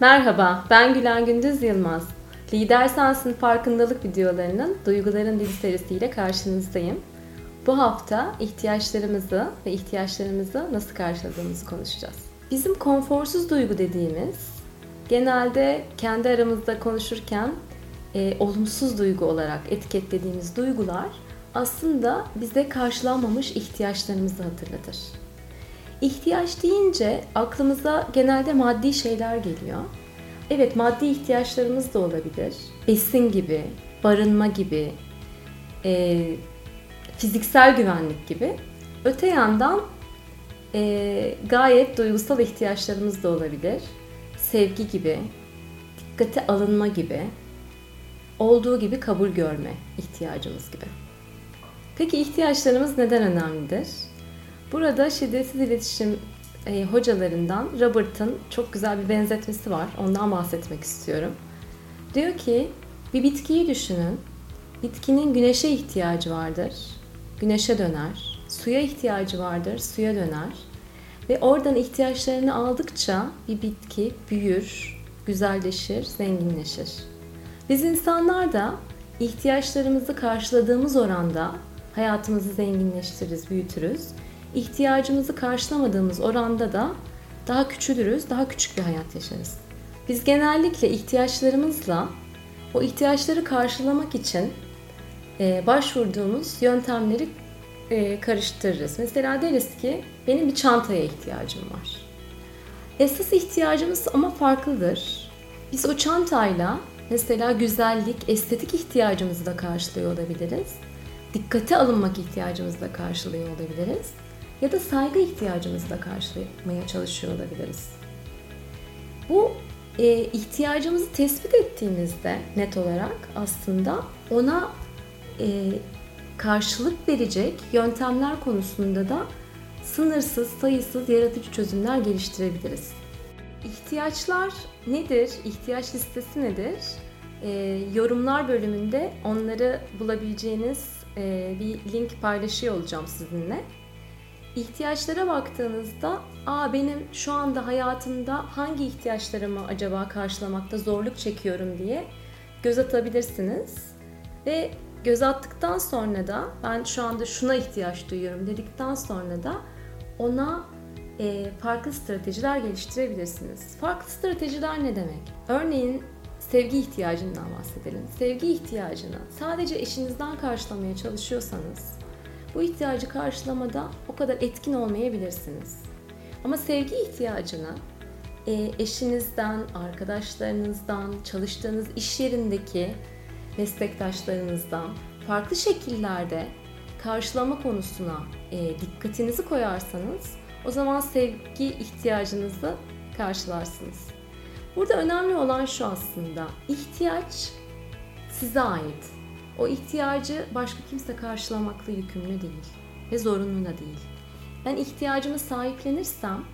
Merhaba, ben Gülen Gündüz Yılmaz. Lider Sensin farkındalık videolarının Duyguların Dili serisiyle karşınızdayım. Bu hafta ihtiyaçlarımızı ve ihtiyaçlarımızı nasıl karşıladığımızı konuşacağız. Bizim konforsuz duygu dediğimiz genelde kendi aramızda konuşurken e, olumsuz duygu olarak etiketlediğimiz duygular aslında bize karşılanmamış ihtiyaçlarımızı hatırlatır. İhtiyaç deyince aklımıza genelde maddi şeyler geliyor. Evet maddi ihtiyaçlarımız da olabilir. Besin gibi, barınma gibi, e, fiziksel güvenlik gibi. Öte yandan e, gayet duygusal ihtiyaçlarımız da olabilir. Sevgi gibi, dikkate alınma gibi, olduğu gibi kabul görme ihtiyacımız gibi. Peki ihtiyaçlarımız neden önemlidir? Burada şiddetsiz iletişim e, hocalarından Robert'ın çok güzel bir benzetmesi var. Ondan bahsetmek istiyorum. Diyor ki bir bitkiyi düşünün. Bitkinin güneşe ihtiyacı vardır. Güneşe döner. Suya ihtiyacı vardır. Suya döner. Ve oradan ihtiyaçlarını aldıkça bir bitki büyür, güzelleşir, zenginleşir. Biz insanlar da ihtiyaçlarımızı karşıladığımız oranda hayatımızı zenginleştiririz, büyütürüz. İhtiyacımızı karşılamadığımız oranda da daha küçülürüz, daha küçük bir hayat yaşarız. Biz genellikle ihtiyaçlarımızla o ihtiyaçları karşılamak için e, başvurduğumuz yöntemleri e, karıştırırız. Mesela deriz ki benim bir çantaya ihtiyacım var. Esas ihtiyacımız ama farklıdır. Biz o çantayla mesela güzellik, estetik ihtiyacımızı da karşılıyor olabiliriz. Dikkate alınmak ihtiyacımızı da karşılıyor olabiliriz. Ya da saygı ihtiyacımızı da karşılamaya çalışıyor olabiliriz. Bu e, ihtiyacımızı tespit ettiğimizde net olarak aslında ona e, karşılık verecek yöntemler konusunda da sınırsız, sayısız yaratıcı çözümler geliştirebiliriz. İhtiyaçlar nedir? İhtiyaç listesi nedir? E, yorumlar bölümünde onları bulabileceğiniz e, bir link paylaşıyor olacağım sizinle. İhtiyaçlara baktığınızda, aa benim şu anda hayatımda hangi ihtiyaçlarımı acaba karşılamakta zorluk çekiyorum diye göz atabilirsiniz. Ve göz attıktan sonra da ben şu anda şuna ihtiyaç duyuyorum dedikten sonra da ona e, farklı stratejiler geliştirebilirsiniz. Farklı stratejiler ne demek? Örneğin sevgi ihtiyacından bahsedelim. Sevgi ihtiyacını sadece eşinizden karşılamaya çalışıyorsanız bu ihtiyacı karşılamada o kadar etkin olmayabilirsiniz. Ama sevgi ihtiyacını e, eşinizden, arkadaşlarınızdan, çalıştığınız iş yerindeki meslektaşlarınızdan farklı şekillerde karşılama konusuna e, dikkatinizi koyarsanız o zaman sevgi ihtiyacınızı karşılarsınız. Burada önemli olan şu aslında. ihtiyaç size ait. O ihtiyacı başka kimse karşılamakla yükümlü değil ve zorunlu da değil. Ben ihtiyacımı sahiplenirsem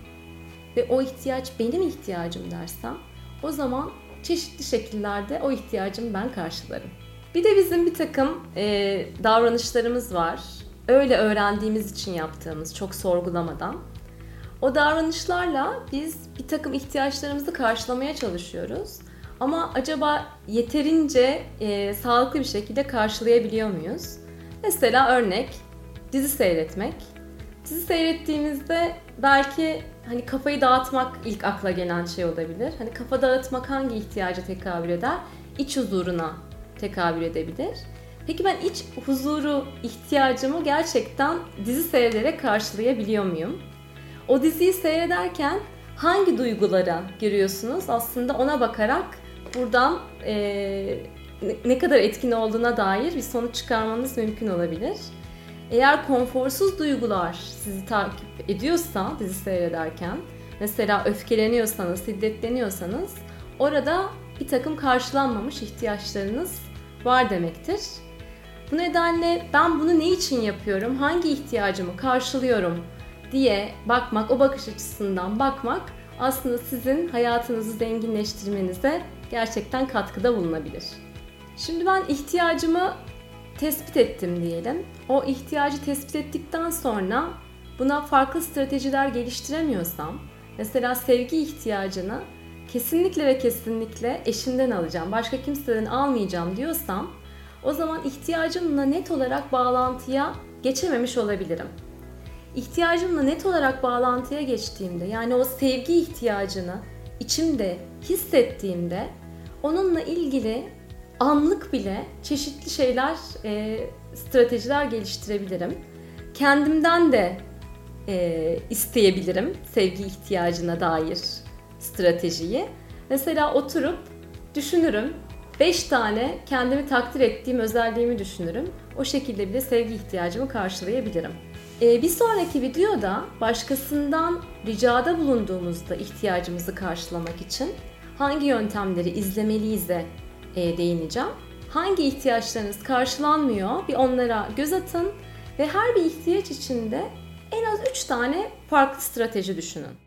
ve o ihtiyaç benim ihtiyacım dersem o zaman çeşitli şekillerde o ihtiyacımı ben karşılarım. Bir de bizim bir takım e, davranışlarımız var. Öyle öğrendiğimiz için yaptığımız çok sorgulamadan. O davranışlarla biz bir takım ihtiyaçlarımızı karşılamaya çalışıyoruz. Ama acaba yeterince e, sağlıklı bir şekilde karşılayabiliyor muyuz? Mesela örnek dizi seyretmek. Dizi seyrettiğimizde belki hani kafayı dağıtmak ilk akla gelen şey olabilir. Hani kafa dağıtmak hangi ihtiyaca tekabül eder? İç huzuruna tekabül edebilir. Peki ben iç huzuru ihtiyacımı gerçekten dizi seyrederek karşılayabiliyor muyum? O diziyi seyrederken hangi duygulara giriyorsunuz? Aslında ona bakarak buradan e, ne kadar etkin olduğuna dair bir sonuç çıkarmanız mümkün olabilir. Eğer konforsuz duygular sizi takip ediyorsa dizi seyrederken, mesela öfkeleniyorsanız, şiddetleniyorsanız orada bir takım karşılanmamış ihtiyaçlarınız var demektir. Bu nedenle ben bunu ne için yapıyorum, hangi ihtiyacımı karşılıyorum diye bakmak, o bakış açısından bakmak aslında sizin hayatınızı zenginleştirmenize gerçekten katkıda bulunabilir. Şimdi ben ihtiyacımı tespit ettim diyelim. O ihtiyacı tespit ettikten sonra buna farklı stratejiler geliştiremiyorsam, mesela sevgi ihtiyacını kesinlikle ve kesinlikle eşimden alacağım, başka kimseden almayacağım diyorsam o zaman ihtiyacımla net olarak bağlantıya geçememiş olabilirim. İhtiyacımla net olarak bağlantıya geçtiğimde yani o sevgi ihtiyacını içimde hissettiğimde onunla ilgili anlık bile çeşitli şeyler, e, stratejiler geliştirebilirim. Kendimden de e, isteyebilirim sevgi ihtiyacına dair stratejiyi. Mesela oturup düşünürüm. 5 tane kendimi takdir ettiğim özelliğimi düşünürüm. O şekilde bile sevgi ihtiyacımı karşılayabilirim. Ee, bir sonraki videoda başkasından ricada bulunduğumuzda ihtiyacımızı karşılamak için hangi yöntemleri izlemeliyiz de e, değineceğim. Hangi ihtiyaçlarınız karşılanmıyor bir onlara göz atın ve her bir ihtiyaç içinde en az 3 tane farklı strateji düşünün.